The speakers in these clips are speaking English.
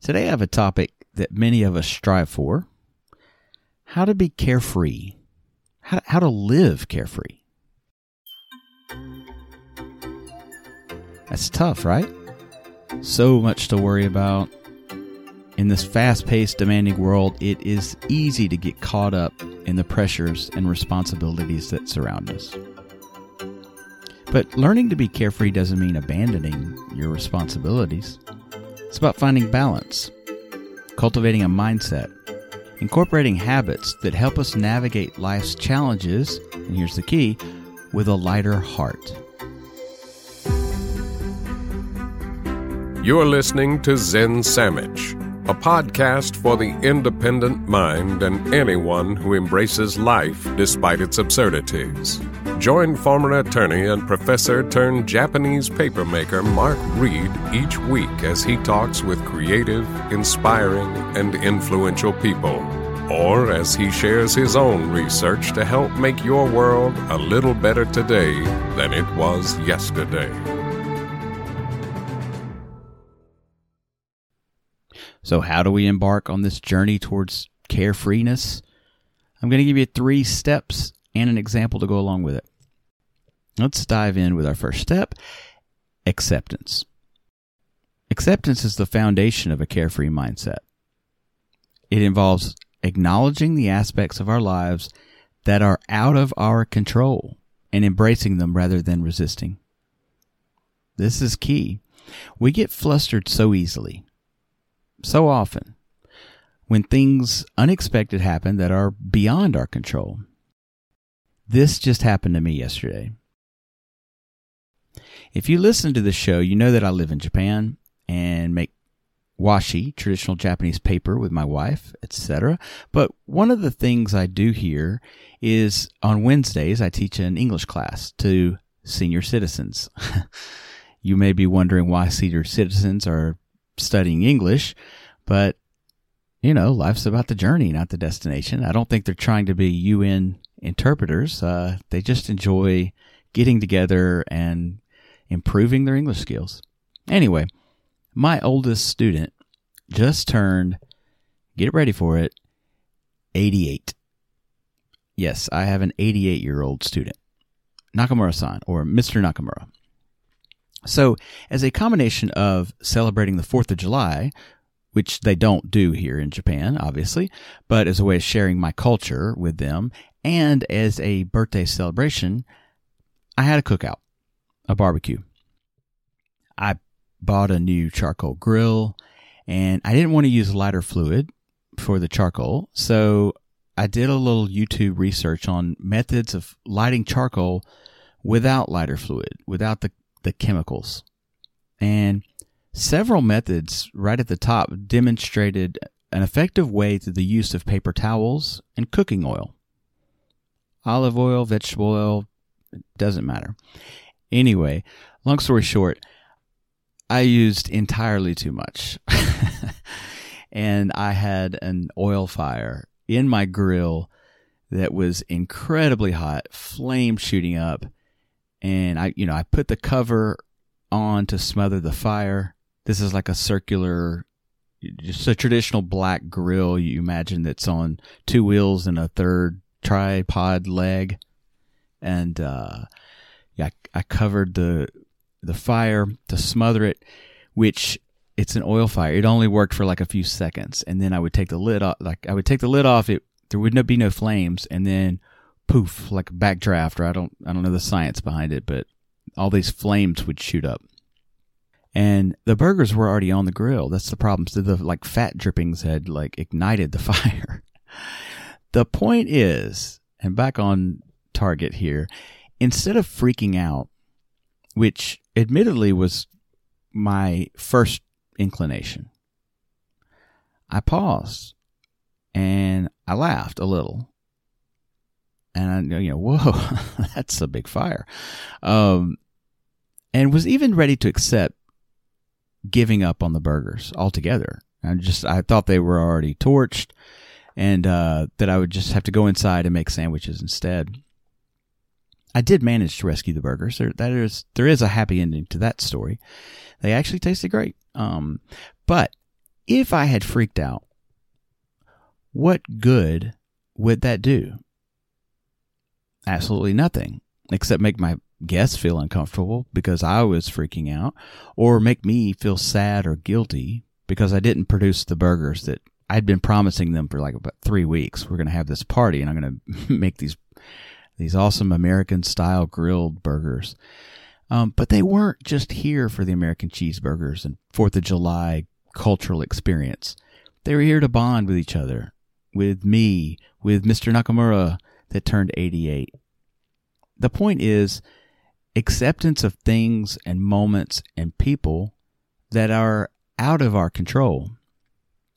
Today I have a topic that many of us strive for how to be carefree, how, how to live carefree. That's tough, right? So much to worry about. In this fast paced, demanding world, it is easy to get caught up in the pressures and responsibilities that surround us. But learning to be carefree doesn't mean abandoning your responsibilities. It's about finding balance, cultivating a mindset, incorporating habits that help us navigate life's challenges, and here's the key, with a lighter heart. You're listening to Zen Sammich, a podcast for the independent mind and anyone who embraces life despite its absurdities. Join former attorney and professor turned Japanese papermaker Mark Reed each week as he talks with creative, inspiring, and influential people, or as he shares his own research to help make your world a little better today than it was yesterday. So, how do we embark on this journey towards carefreeness? I'm going to give you three steps and an example to go along with it. Let's dive in with our first step acceptance. Acceptance is the foundation of a carefree mindset. It involves acknowledging the aspects of our lives that are out of our control and embracing them rather than resisting. This is key. We get flustered so easily so often when things unexpected happen that are beyond our control. This just happened to me yesterday. If you listen to the show, you know that I live in Japan and make washi, traditional Japanese paper with my wife, etc. But one of the things I do here is on Wednesdays I teach an English class to senior citizens. you may be wondering why senior citizens are studying English, but you know, life's about the journey, not the destination. I don't think they're trying to be UN interpreters. Uh, they just enjoy getting together and improving their English skills. Anyway, my oldest student just turned, get ready for it, 88. Yes, I have an 88 year old student, Nakamura san, or Mr. Nakamura. So, as a combination of celebrating the 4th of July, which they don't do here in Japan, obviously, but as a way of sharing my culture with them, and as a birthday celebration, I had a cookout, a barbecue. I bought a new charcoal grill, and I didn't want to use lighter fluid for the charcoal, so I did a little YouTube research on methods of lighting charcoal without lighter fluid, without the the chemicals. And several methods right at the top demonstrated an effective way through the use of paper towels and cooking oil. Olive oil, vegetable oil, it doesn't matter. Anyway, long story short, I used entirely too much. and I had an oil fire in my grill that was incredibly hot, flame shooting up and I, you know, I put the cover on to smother the fire. This is like a circular, just a traditional black grill you imagine that's on two wheels and a third tripod leg, and uh, yeah, I, covered the the fire to smother it, which it's an oil fire. It only worked for like a few seconds, and then I would take the lid off. Like I would take the lid off. It there would not be no flames, and then poof, like a backdraft, or I don't, I don't know the science behind it, but all these flames would shoot up. And the burgers were already on the grill. That's the problem. So the like fat drippings had like ignited the fire. The point is, and back on target here, instead of freaking out, which admittedly was my first inclination, I paused and I laughed a little. And I, you know, whoa, that's a big fire, um, and was even ready to accept giving up on the burgers altogether. I just I thought they were already torched, and uh, that I would just have to go inside and make sandwiches instead. I did manage to rescue the burgers. There, that is, there is a happy ending to that story. They actually tasted great. Um, but if I had freaked out, what good would that do? Absolutely nothing, except make my guests feel uncomfortable because I was freaking out, or make me feel sad or guilty because I didn't produce the burgers that I'd been promising them for like about three weeks. We're going to have this party and I'm going to make these, these awesome American style grilled burgers. Um, but they weren't just here for the American cheeseburgers and Fourth of July cultural experience. They were here to bond with each other, with me, with Mr. Nakamura that turned 88. The point is acceptance of things and moments and people that are out of our control.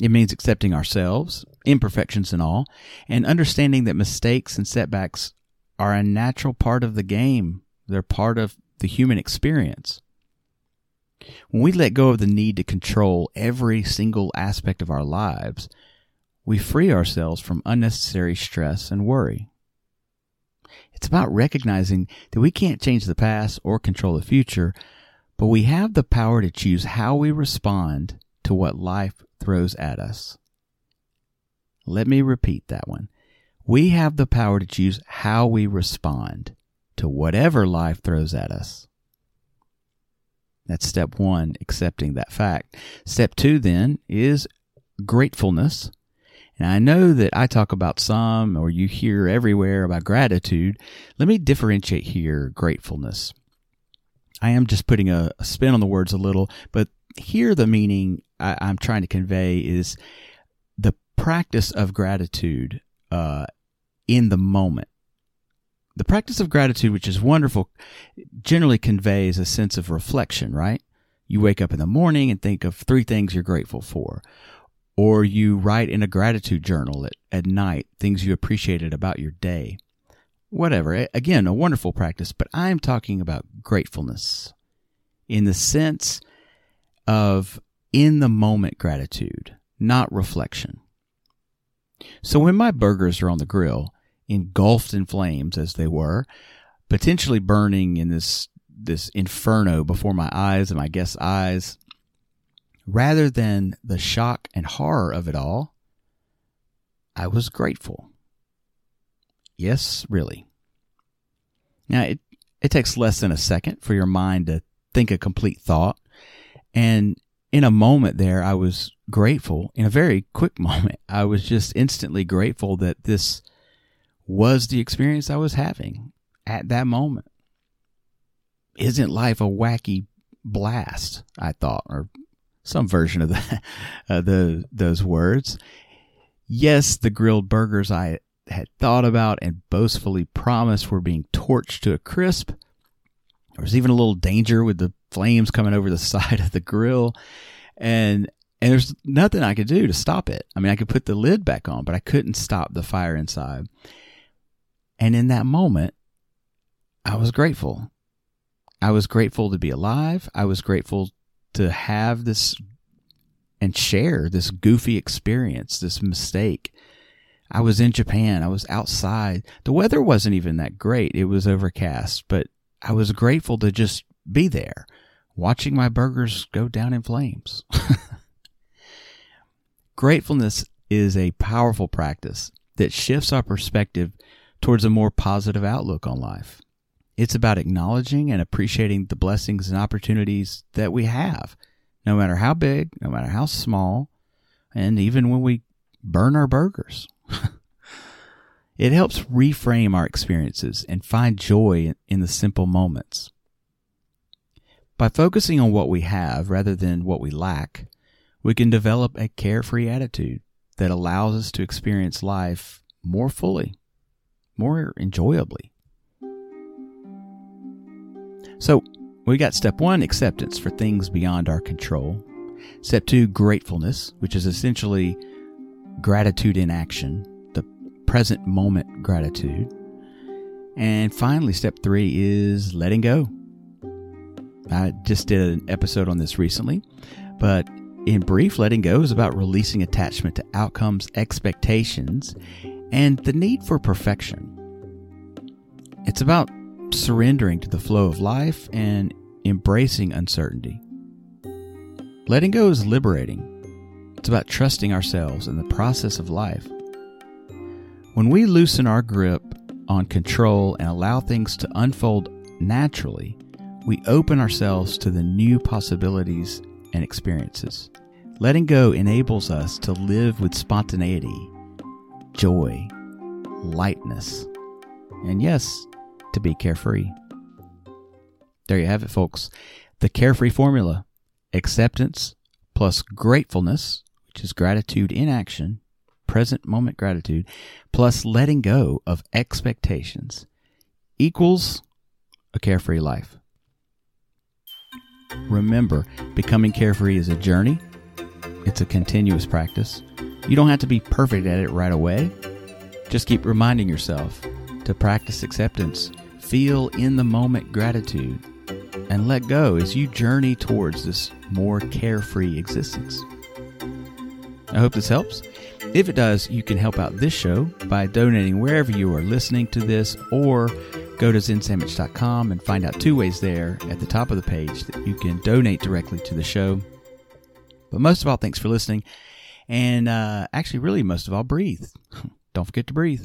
It means accepting ourselves, imperfections and all, and understanding that mistakes and setbacks are a natural part of the game. They're part of the human experience. When we let go of the need to control every single aspect of our lives, we free ourselves from unnecessary stress and worry. It's about recognizing that we can't change the past or control the future, but we have the power to choose how we respond to what life throws at us. Let me repeat that one. We have the power to choose how we respond to whatever life throws at us. That's step one, accepting that fact. Step two, then, is gratefulness. And I know that I talk about some, or you hear everywhere about gratitude. Let me differentiate here gratefulness. I am just putting a, a spin on the words a little, but here the meaning I, am trying to convey is the practice of gratitude uh, in the moment. The practice of gratitude, which is wonderful, generally conveys a sense of reflection, right? You wake up in the morning and think of three things you're grateful for. Or you write in a gratitude journal at, at night things you appreciated about your day. Whatever. Again, a wonderful practice, but I'm talking about gratefulness in the sense of in the moment gratitude, not reflection. So when my burgers are on the grill, engulfed in flames as they were, potentially burning in this this inferno before my eyes and my guests' eyes, rather than the shock and horror of it all, I was grateful. Yes, really. Now it it takes less than a second for your mind to think a complete thought and in a moment there, I was grateful. In a very quick moment, I was just instantly grateful that this was the experience I was having at that moment. Isn't life a wacky blast? I thought, or some version of uh, the those words. Yes, the grilled burgers I had thought about and boastfully promised were being torched to a crisp. There was even a little danger with the flames coming over the side of the grill. And and there's nothing I could do to stop it. I mean, I could put the lid back on, but I couldn't stop the fire inside. And in that moment, I was grateful. I was grateful to be alive. I was grateful to have this and share this goofy experience, this mistake. I was in Japan. I was outside. The weather wasn't even that great. It was overcast, but I was grateful to just be there watching my burgers go down in flames. Gratefulness is a powerful practice that shifts our perspective towards a more positive outlook on life. It's about acknowledging and appreciating the blessings and opportunities that we have, no matter how big, no matter how small, and even when we burn our burgers. it helps reframe our experiences and find joy in the simple moments. By focusing on what we have rather than what we lack, we can develop a carefree attitude that allows us to experience life more fully, more enjoyably. So, we got step one acceptance for things beyond our control. Step two, gratefulness, which is essentially gratitude in action, present moment gratitude. And finally, step three is letting go. I just did an episode on this recently, but in brief, letting go is about releasing attachment to outcomes, expectations, and the need for perfection. It's about surrendering to the flow of life and embracing uncertainty. Letting go is liberating. It's about trusting ourselves in the process of life. When we loosen our grip on control and allow things to unfold naturally, we open ourselves to the new possibilities and experiences. Letting go enables us to live with spontaneity, joy, lightness, and yes, to be carefree. There you have it, folks. The carefree formula acceptance plus gratefulness, which is gratitude in action, present moment gratitude, plus letting go of expectations equals a carefree life. Remember, becoming carefree is a journey, it's a continuous practice. You don't have to be perfect at it right away. Just keep reminding yourself to practice acceptance, feel in the moment gratitude, and let go as you journey towards this more carefree existence. I hope this helps. If it does, you can help out this show by donating wherever you are listening to this or go to zensammich.com and find out two ways there at the top of the page that you can donate directly to the show. But most of all, thanks for listening. And uh, actually, really, most of all, breathe. Don't forget to breathe.